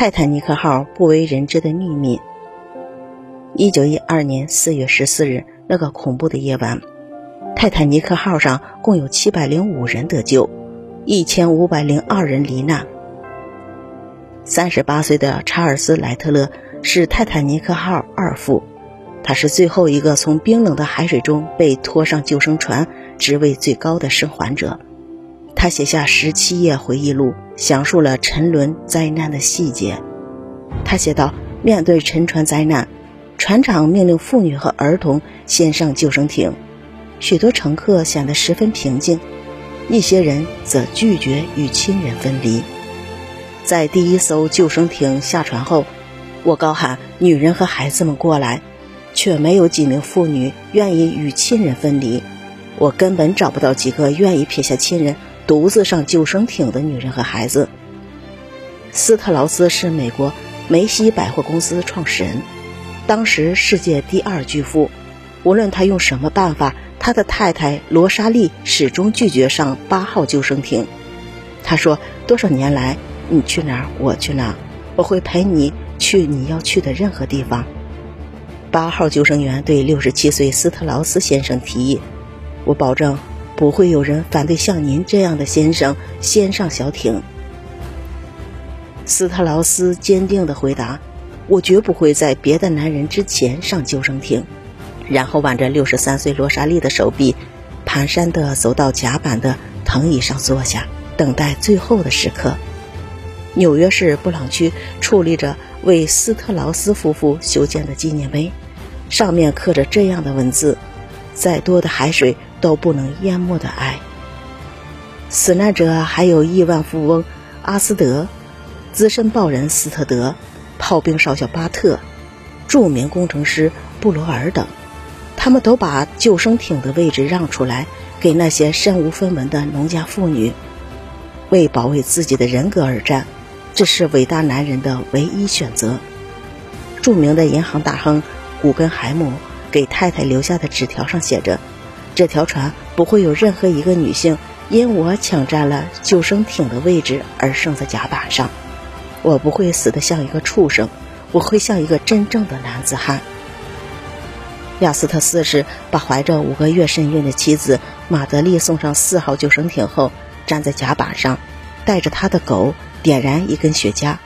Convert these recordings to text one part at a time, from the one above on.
泰坦尼克号不为人知的秘密。一九一二年四月十四日，那个恐怖的夜晚，泰坦尼克号上共有七百零五人得救，一千五百零二人罹难。三十八岁的查尔斯·莱特勒是泰坦尼克号二副，他是最后一个从冰冷的海水中被拖上救生船、职位最高的生还者。他写下十七页回忆录，详述了沉沦灾难的细节。他写道：“面对沉船灾难，船长命令妇女和儿童先上救生艇，许多乘客显得十分平静，一些人则拒绝与亲人分离。”在第一艘救生艇下船后，我高喊：“女人和孩子们过来！”却没有几名妇女愿意与亲人分离。我根本找不到几个愿意撇下亲人独自上救生艇的女人和孩子。斯特劳斯是美国梅西百货公司创始人，当时世界第二巨富。无论他用什么办法，他的太太罗莎莉始终拒绝上八号救生艇。他说：“多少年来。”你去哪儿，我去哪儿，我会陪你去你要去的任何地方。八号救生员对六十七岁斯特劳斯先生提议：“我保证不会有人反对像您这样的先生先上小艇。”斯特劳斯坚定地回答：“我绝不会在别的男人之前上救生艇。”然后挽着六十三岁罗莎莉的手臂，蹒跚地走到甲板的藤椅上坐下，等待最后的时刻。纽约市布朗区矗立着为斯特劳斯夫妇修建的纪念碑，上面刻着这样的文字：“再多的海水都不能淹没的爱。”死难者还有亿万富翁阿斯德、资深报人斯特德、炮兵少校巴特、著名工程师布罗尔等，他们都把救生艇的位置让出来给那些身无分文的农家妇女，为保卫自己的人格而战。这是伟大男人的唯一选择。著名的银行大亨古根海姆给太太留下的纸条上写着：“这条船不会有任何一个女性因我抢占了救生艇的位置而剩在甲板上。我不会死得像一个畜生，我会像一个真正的男子汉。”亚斯特四世把怀着五个月身孕的妻子马德丽送上四号救生艇后，站在甲板上，带着他的狗。点燃一根雪茄，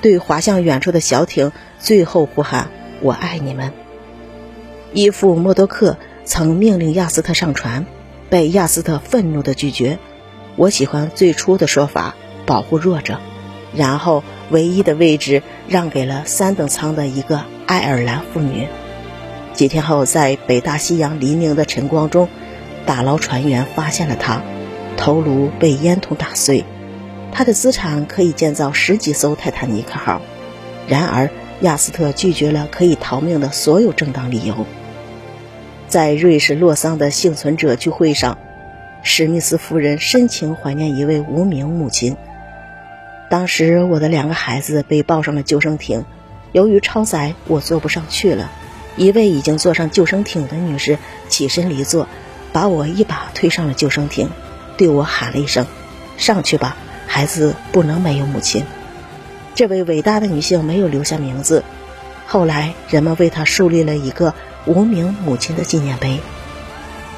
对滑向远处的小艇最后呼喊：“我爱你们。”伊夫·默多克曾命令亚斯特上船，被亚斯特愤怒地拒绝。我喜欢最初的说法：“保护弱者。”然后唯一的位置让给了三等舱的一个爱尔兰妇女。几天后，在北大西洋黎明的晨光中，打捞船员发现了他，头颅被烟筒打碎。他的资产可以建造十几艘泰坦尼克号，然而亚斯特拒绝了可以逃命的所有正当理由。在瑞士洛桑的幸存者聚会上，史密斯夫人深情怀念一位无名母亲。当时我的两个孩子被抱上了救生艇，由于超载，我坐不上去了。一位已经坐上救生艇的女士起身离座，把我一把推上了救生艇，对我喊了一声：“上去吧。”孩子不能没有母亲。这位伟大的女性没有留下名字，后来人们为他树立了一个无名母亲的纪念碑。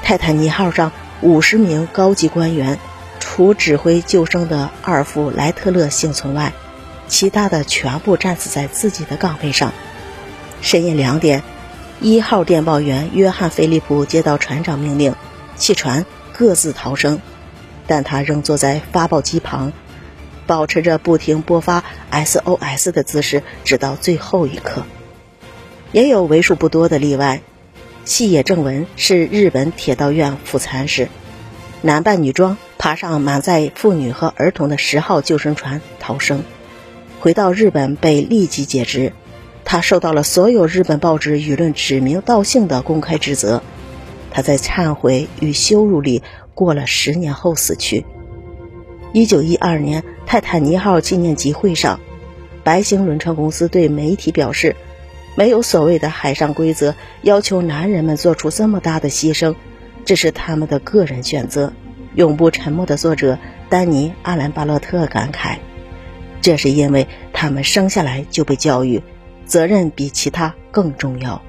泰坦尼克号上五十名高级官员，除指挥救生的二副莱特勒幸存外，其他的全部战死在自己的岗位上。深夜两点，一号电报员约翰·菲利普接到船长命令，弃船，各自逃生。但他仍坐在发报机旁，保持着不停播发 SOS 的姿势，直到最后一刻。也有为数不多的例外。细野正文是日本铁道院副参事，男扮女装爬上满载妇女和儿童的十号救生船逃生，回到日本被立即解职。他受到了所有日本报纸舆论指名道姓的公开指责。他在忏悔与羞辱里。过了十年后死去。一九一二年泰坦尼号纪念集会上，白星轮船公司对媒体表示：“没有所谓的海上规则要求男人们做出这么大的牺牲，这是他们的个人选择。”永不沉默的作者丹尼·阿兰巴洛特感慨：“这是因为他们生下来就被教育，责任比其他更重要。